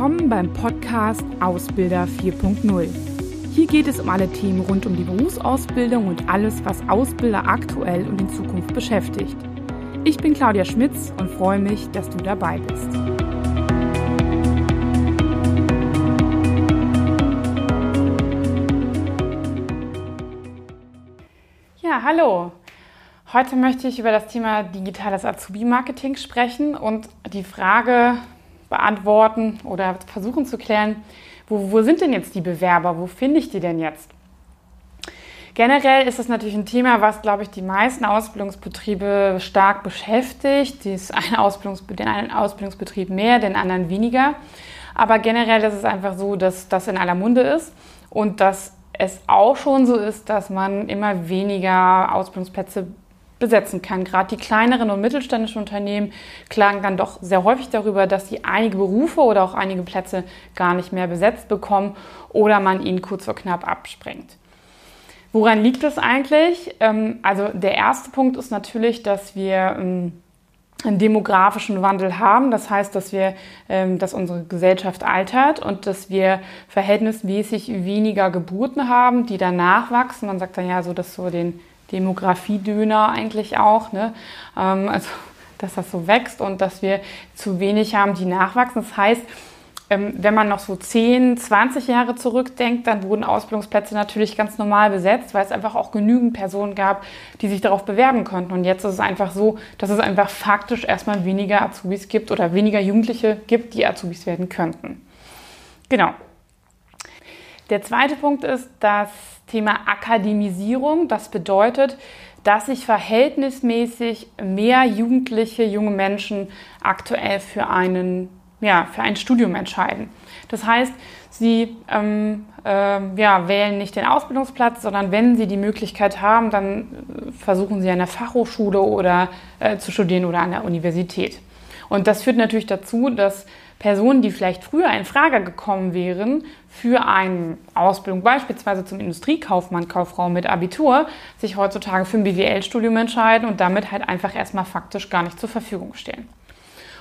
willkommen beim Podcast Ausbilder 4.0. Hier geht es um alle Themen rund um die Berufsausbildung und alles, was Ausbilder aktuell und in Zukunft beschäftigt. Ich bin Claudia Schmitz und freue mich, dass du dabei bist. Ja, hallo. Heute möchte ich über das Thema digitales Azubi-Marketing sprechen und die Frage beantworten oder versuchen zu klären, wo, wo sind denn jetzt die Bewerber? Wo finde ich die denn jetzt? Generell ist es natürlich ein Thema, was, glaube ich, die meisten Ausbildungsbetriebe stark beschäftigt. Dies eine Ausbildungs den einen Ausbildungsbetrieb mehr, den anderen weniger. Aber generell ist es einfach so, dass das in aller Munde ist und dass es auch schon so ist, dass man immer weniger Ausbildungsplätze besetzen kann. Gerade die kleineren und mittelständischen Unternehmen klagen dann doch sehr häufig darüber, dass sie einige Berufe oder auch einige Plätze gar nicht mehr besetzt bekommen oder man ihnen kurz vor knapp abspringt. Woran liegt es eigentlich? Ähm, also der erste Punkt ist natürlich, dass wir ähm, einen demografischen Wandel haben. Das heißt, dass wir, ähm, dass unsere Gesellschaft altert und dass wir verhältnismäßig weniger Geburten haben, die danach wachsen. Man sagt dann ja so, dass so den Demografiedöner eigentlich auch, ne? Ähm, also dass das so wächst und dass wir zu wenig haben, die nachwachsen. Das heißt, ähm, wenn man noch so 10, 20 Jahre zurückdenkt, dann wurden Ausbildungsplätze natürlich ganz normal besetzt, weil es einfach auch genügend Personen gab, die sich darauf bewerben konnten. Und jetzt ist es einfach so, dass es einfach faktisch erstmal weniger Azubis gibt oder weniger Jugendliche gibt, die Azubis werden könnten. Genau. Der zweite Punkt ist das Thema Akademisierung. Das bedeutet, dass sich verhältnismäßig mehr Jugendliche, junge Menschen aktuell für, einen, ja, für ein Studium entscheiden. Das heißt, sie ähm, äh, ja, wählen nicht den Ausbildungsplatz, sondern wenn sie die Möglichkeit haben, dann versuchen sie an der Fachhochschule oder äh, zu studieren oder an der Universität. Und das führt natürlich dazu, dass Personen, die vielleicht früher in Frage gekommen wären für eine Ausbildung, beispielsweise zum Industriekaufmann, Kauffrau mit Abitur, sich heutzutage für ein BWL-Studium entscheiden und damit halt einfach erstmal faktisch gar nicht zur Verfügung stehen.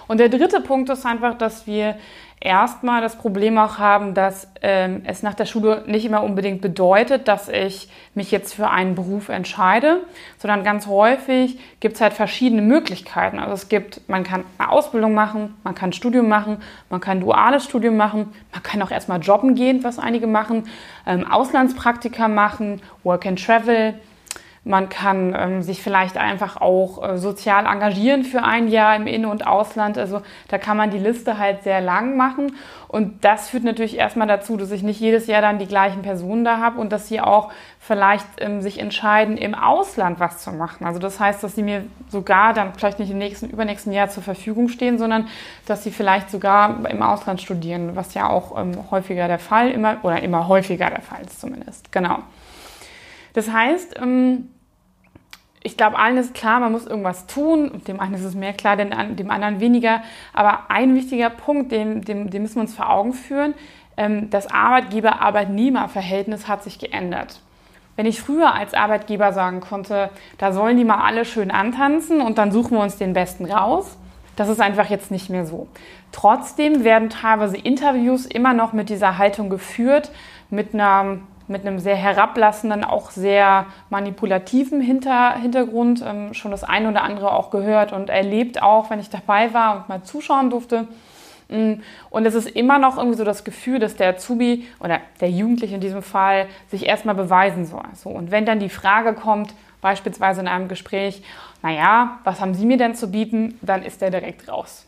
Und der dritte Punkt ist einfach, dass wir erstmal das Problem auch haben, dass ähm, es nach der Schule nicht immer unbedingt bedeutet, dass ich mich jetzt für einen Beruf entscheide, sondern ganz häufig gibt es halt verschiedene Möglichkeiten. Also es gibt, man kann eine Ausbildung machen, man kann ein Studium machen, man kann ein duales Studium machen, man kann auch erstmal jobben gehen, was einige machen, ähm, Auslandspraktika machen, Work and Travel, man kann ähm, sich vielleicht einfach auch äh, sozial engagieren für ein Jahr im In- und Ausland. Also da kann man die Liste halt sehr lang machen. Und das führt natürlich erstmal dazu, dass ich nicht jedes Jahr dann die gleichen Personen da habe und dass sie auch vielleicht ähm, sich entscheiden, im Ausland was zu machen. Also das heißt, dass sie mir sogar dann vielleicht nicht im nächsten, übernächsten Jahr zur Verfügung stehen, sondern dass sie vielleicht sogar im Ausland studieren, was ja auch ähm, häufiger der Fall immer oder immer häufiger der Fall ist zumindest. Genau. Das heißt, ähm, ich glaube, allen ist klar, man muss irgendwas tun. Dem einen ist es mehr klar, dem anderen weniger. Aber ein wichtiger Punkt, den, den, den müssen wir uns vor Augen führen, ähm, das Arbeitgeber-Arbeitnehmer-Verhältnis hat sich geändert. Wenn ich früher als Arbeitgeber sagen konnte, da sollen die mal alle schön antanzen und dann suchen wir uns den Besten raus, das ist einfach jetzt nicht mehr so. Trotzdem werden teilweise Interviews immer noch mit dieser Haltung geführt, mit einer mit einem sehr herablassenden, auch sehr manipulativen Hinter Hintergrund ähm, schon das eine oder andere auch gehört und erlebt, auch wenn ich dabei war und mal zuschauen durfte. Mm, und es ist immer noch irgendwie so das Gefühl, dass der Azubi oder der Jugendliche in diesem Fall sich erstmal beweisen soll. So, und wenn dann die Frage kommt, beispielsweise in einem Gespräch, naja, was haben Sie mir denn zu bieten, dann ist der direkt raus.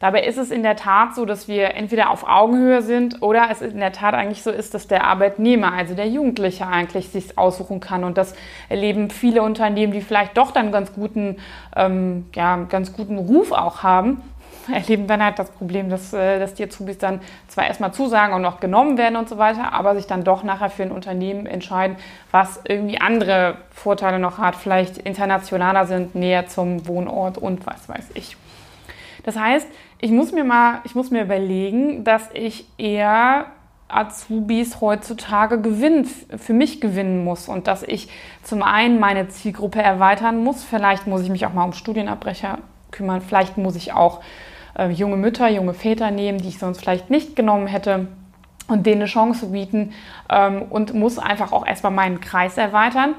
Dabei ist es in der Tat so, dass wir entweder auf Augenhöhe sind oder es in der Tat eigentlich so ist, dass der Arbeitnehmer, also der Jugendliche eigentlich sich aussuchen kann. Und das erleben viele Unternehmen, die vielleicht doch dann ganz guten, ähm, ja, ganz guten Ruf auch haben, erleben dann halt das Problem, dass, äh, dass die Azubis dann zwar erstmal zusagen und noch genommen werden und so weiter, aber sich dann doch nachher für ein Unternehmen entscheiden, was irgendwie andere Vorteile noch hat, vielleicht internationaler sind, näher zum Wohnort und was weiß ich. Das heißt, ich muss mir mal, ich muss mir überlegen, dass ich eher Azubis heutzutage gewinnen, für mich gewinnen muss und dass ich zum einen meine Zielgruppe erweitern muss. Vielleicht muss ich mich auch mal um Studienabbrecher kümmern. Vielleicht muss ich auch äh, junge Mütter, junge Väter nehmen, die ich sonst vielleicht nicht genommen hätte und denen eine Chance bieten ähm, und muss einfach auch erstmal meinen Kreis erweitern.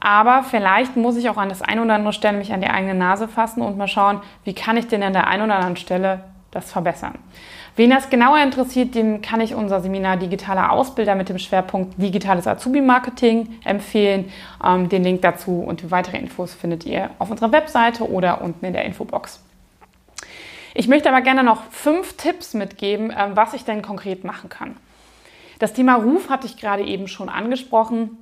Aber vielleicht muss ich auch an das eine oder andere Stelle mich an die eigene Nase fassen und mal schauen, wie kann ich denn an der einen oder anderen Stelle das verbessern. Wen das genauer interessiert, dem kann ich unser Seminar Digitaler Ausbilder mit dem Schwerpunkt Digitales Azubi-Marketing empfehlen. Ähm, den Link dazu und weitere Infos findet ihr auf unserer Webseite oder unten in der Infobox. Ich möchte aber gerne noch fünf Tipps mitgeben, ähm, was ich denn konkret machen kann. Das Thema Ruf hatte ich gerade eben schon angesprochen.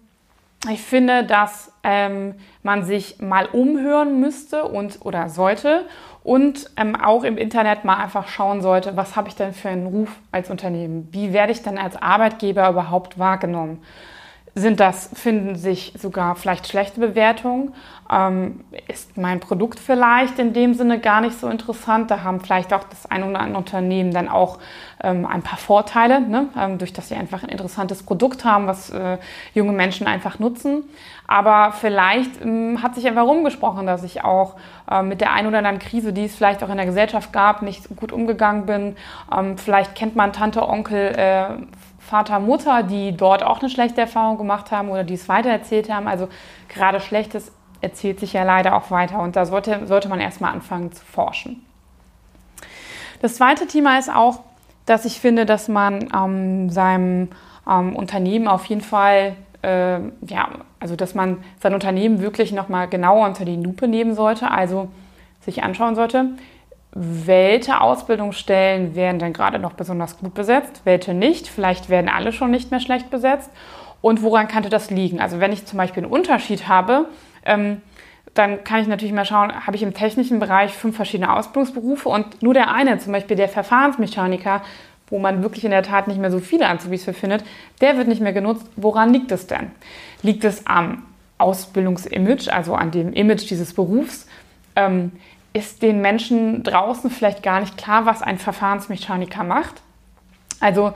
Ich finde, dass ähm, man sich mal umhören müsste und oder sollte und ähm, auch im Internet mal einfach schauen sollte, was habe ich denn für einen Ruf als Unternehmen? Wie werde ich denn als Arbeitgeber überhaupt wahrgenommen? Sind das, finden sich sogar vielleicht schlechte Bewertungen. Ähm, ist mein Produkt vielleicht in dem Sinne gar nicht so interessant? Da haben vielleicht auch das ein oder andere Unternehmen dann auch ähm, ein paar Vorteile, ne? ähm, durch dass sie einfach ein interessantes Produkt haben, was äh, junge Menschen einfach nutzen. Aber vielleicht ähm, hat sich einfach rumgesprochen, dass ich auch äh, mit der ein oder anderen Krise, die es vielleicht auch in der Gesellschaft gab, nicht gut umgegangen bin. Ähm, vielleicht kennt man Tante, Onkel, äh, Vater, Mutter, die dort auch eine schlechte Erfahrung gemacht haben oder die es weitererzählt haben. Also gerade Schlechtes erzählt sich ja leider auch weiter und da sollte, sollte man erstmal anfangen zu forschen. Das zweite Thema ist auch, dass ich finde, dass man ähm, seinem ähm, Unternehmen auf jeden Fall, äh, ja, also dass man sein Unternehmen wirklich nochmal genauer unter die Lupe nehmen sollte, also sich anschauen sollte, welche Ausbildungsstellen werden denn gerade noch besonders gut besetzt, welche nicht. Vielleicht werden alle schon nicht mehr schlecht besetzt. Und woran könnte das liegen? Also wenn ich zum Beispiel einen Unterschied habe, ähm, dann kann ich natürlich mal schauen, habe ich im technischen Bereich fünf verschiedene Ausbildungsberufe und nur der eine, zum Beispiel der Verfahrensmechaniker, wo man wirklich in der Tat nicht mehr so viele Azubis für findet, der wird nicht mehr genutzt. Woran liegt es denn? Liegt es am Ausbildungsimage, also an dem Image dieses Berufs? Ähm, ist den Menschen draußen vielleicht gar nicht klar, was ein Verfahrensmechaniker macht. Also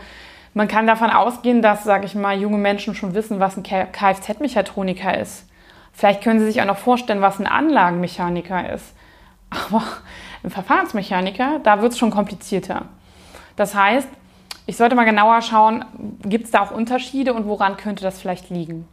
man kann davon ausgehen, dass, sage ich mal, junge Menschen schon wissen, was ein Kfz-Mechatroniker ist. Vielleicht können sie sich auch noch vorstellen, was ein Anlagenmechaniker ist. Aber ein Verfahrensmechaniker, da wird es schon komplizierter. Das heißt, ich sollte mal genauer schauen, gibt es da auch Unterschiede und woran könnte das vielleicht liegen.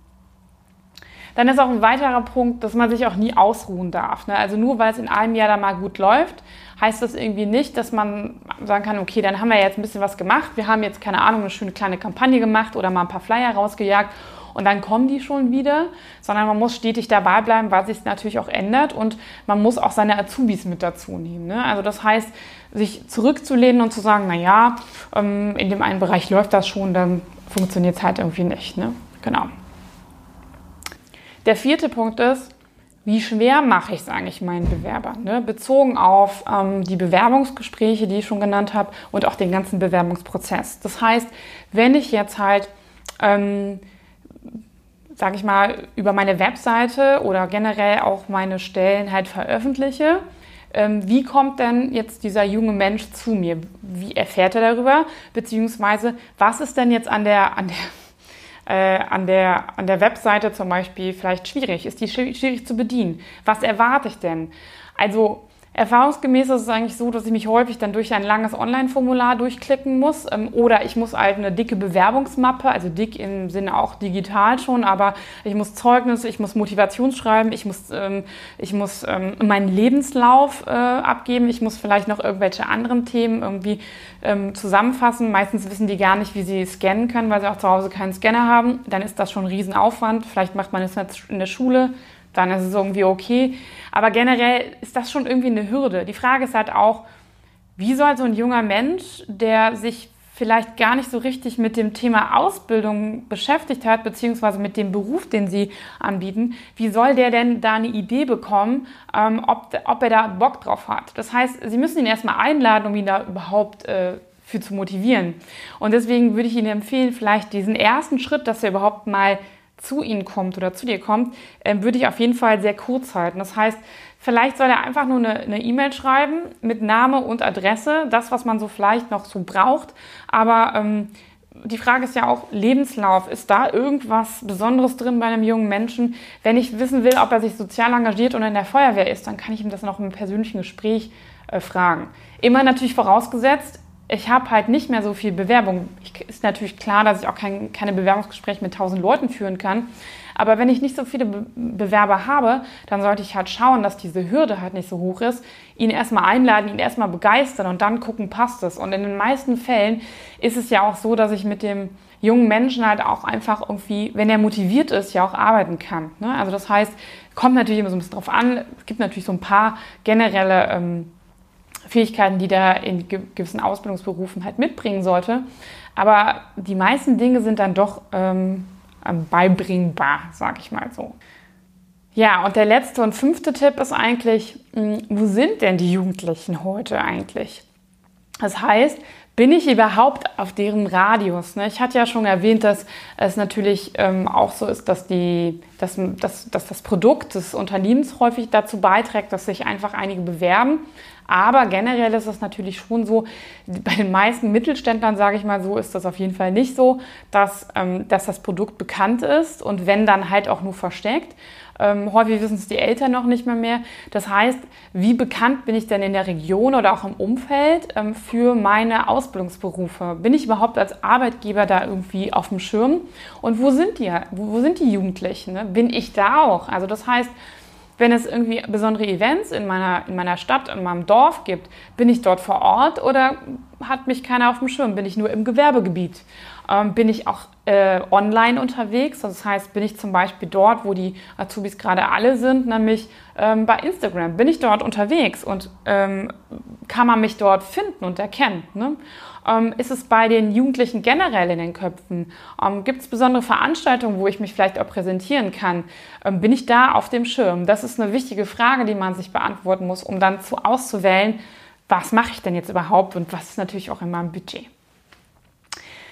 Dann ist auch ein weiterer Punkt, dass man sich auch nie ausruhen darf. Ne? Also nur weil es in einem Jahr da mal gut läuft, heißt das irgendwie nicht, dass man sagen kann, okay, dann haben wir jetzt ein bisschen was gemacht. Wir haben jetzt, keine Ahnung, eine schöne kleine Kampagne gemacht oder mal ein paar Flyer rausgejagt und dann kommen die schon wieder, sondern man muss stetig dabei bleiben, weil sich natürlich auch ändert und man muss auch seine Azubis mit dazu nehmen. Ne? Also das heißt, sich zurückzulehnen und zu sagen, na ja, ähm, in dem einen Bereich läuft das schon, dann funktioniert es halt irgendwie nicht. Ne? Genau. Der vierte Punkt ist, wie schwer mache ich es eigentlich meinen Bewerbern? Ne? Bezogen auf ähm, die Bewerbungsgespräche, die ich schon genannt habe, und auch den ganzen Bewerbungsprozess. Das heißt, wenn ich jetzt halt, ähm, sage ich mal, über meine Webseite oder generell auch meine Stellen halt veröffentliche, ähm, wie kommt denn jetzt dieser junge Mensch zu mir? Wie erfährt er darüber? Beziehungsweise, was ist denn jetzt an der, an der äh, an, der, an der Webseite zum Beispiel vielleicht schwierig? Ist die schwierig zu bedienen? Was erwarte ich denn? Also Erfahrungsgemäß ist es eigentlich so, dass ich mich häufig dann durch ein langes Online-Formular durchklicken muss ähm, oder ich muss halt eine dicke Bewerbungsmappe, also dick im Sinne auch digital schon, aber ich muss Zeugnisse, ich muss Motivationsschreiben, ich muss, ähm, ich muss ähm, meinen Lebenslauf äh, abgeben, ich muss vielleicht noch irgendwelche anderen Themen irgendwie ähm, zusammenfassen. Meistens wissen die gar nicht, wie sie scannen können, weil sie auch zu Hause keinen Scanner haben. Dann ist das schon ein Riesenaufwand. Vielleicht macht man es in der Schule dann ist es irgendwie okay. Aber generell ist das schon irgendwie eine Hürde. Die Frage ist halt auch, wie soll so ein junger Mensch, der sich vielleicht gar nicht so richtig mit dem Thema Ausbildung beschäftigt hat, beziehungsweise mit dem Beruf, den sie anbieten, wie soll der denn da eine Idee bekommen, ähm, ob, ob er da Bock drauf hat? Das heißt, sie müssen ihn erstmal einladen, um ihn da überhaupt äh, für zu motivieren. Und deswegen würde ich Ihnen empfehlen, vielleicht diesen ersten Schritt, dass er überhaupt mal zu Ihnen kommt oder zu dir kommt, äh, würde ich auf jeden Fall sehr kurz halten. Das heißt, vielleicht soll er einfach nur eine E-Mail e schreiben mit Name und Adresse, das, was man so vielleicht noch so braucht. Aber ähm, die Frage ist ja auch Lebenslauf. Ist da irgendwas Besonderes drin bei einem jungen Menschen? Wenn ich wissen will, ob er sich sozial engagiert und in der Feuerwehr ist, dann kann ich ihm das noch im persönlichen Gespräch äh, fragen. Immer natürlich vorausgesetzt, ich habe halt nicht mehr so viel Bewerbung. Ist natürlich klar, dass ich auch kein, keine Bewerbungsgespräche mit tausend Leuten führen kann. Aber wenn ich nicht so viele Be Bewerber habe, dann sollte ich halt schauen, dass diese Hürde halt nicht so hoch ist. Ihn erstmal einladen, ihn erstmal begeistern und dann gucken, passt es. Und in den meisten Fällen ist es ja auch so, dass ich mit dem jungen Menschen halt auch einfach irgendwie, wenn er motiviert ist, ja auch arbeiten kann. Ne? Also das heißt, kommt natürlich immer so ein bisschen drauf an. Es gibt natürlich so ein paar generelle ähm, Fähigkeiten, die der in gewissen Ausbildungsberufen halt mitbringen sollte. Aber die meisten Dinge sind dann doch ähm, beibringbar, sag ich mal so. Ja, und der letzte und fünfte Tipp ist eigentlich, hm, wo sind denn die Jugendlichen heute eigentlich? Das heißt, bin ich überhaupt auf deren Radius? Ne? Ich hatte ja schon erwähnt, dass es natürlich ähm, auch so ist, dass, die, dass, dass, dass das Produkt des Unternehmens häufig dazu beiträgt, dass sich einfach einige bewerben. Aber generell ist es natürlich schon so, bei den meisten Mittelständlern, sage ich mal so, ist das auf jeden Fall nicht so, dass, ähm, dass das Produkt bekannt ist und wenn dann halt auch nur versteckt. Ähm, häufig wissen es die Eltern noch nicht mehr mehr. Das heißt, wie bekannt bin ich denn in der Region oder auch im Umfeld ähm, für meine Ausbildungsberufe? Bin ich überhaupt als Arbeitgeber da irgendwie auf dem Schirm? Und wo sind die? Wo, sind die Jugendlichen? Ne? Bin ich da auch? Also das heißt, wenn es irgendwie besondere Events in meiner, in meiner Stadt, in meinem Dorf gibt, bin ich dort vor Ort oder hat mich keiner auf dem Schirm? Bin ich nur im Gewerbegebiet? Ähm, bin ich auch äh, online unterwegs? Das heißt, bin ich zum Beispiel dort, wo die Azubis gerade alle sind, nämlich ähm, bei Instagram. Bin ich dort unterwegs und ähm, kann man mich dort finden und erkennen? Ne? Ähm, ist es bei den Jugendlichen generell in den Köpfen? Ähm, Gibt es besondere Veranstaltungen, wo ich mich vielleicht auch präsentieren kann? Ähm, bin ich da auf dem Schirm? Das ist eine wichtige Frage, die man sich beantworten muss, um dann zu auszuwählen, was mache ich denn jetzt überhaupt und was ist natürlich auch in meinem Budget.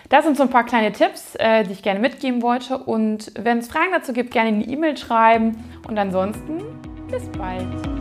Das sind so ein paar kleine Tipps, äh, die ich gerne mitgeben wollte. Und wenn es Fragen dazu gibt, gerne in die E-Mail schreiben. Und ansonsten bis bald.